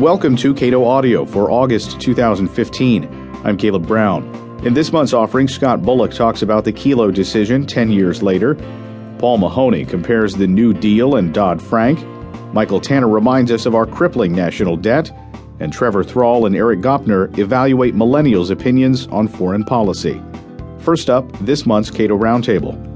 Welcome to Cato Audio for August 2015. I'm Caleb Brown. In this month's offering, Scott Bullock talks about the Kelo decision 10 years later. Paul Mahoney compares the New Deal and Dodd Frank. Michael Tanner reminds us of our crippling national debt. And Trevor Thrall and Erik Goepner evaluate millennials' opinions on foreign policy. First up, this month's Cato Roundtable.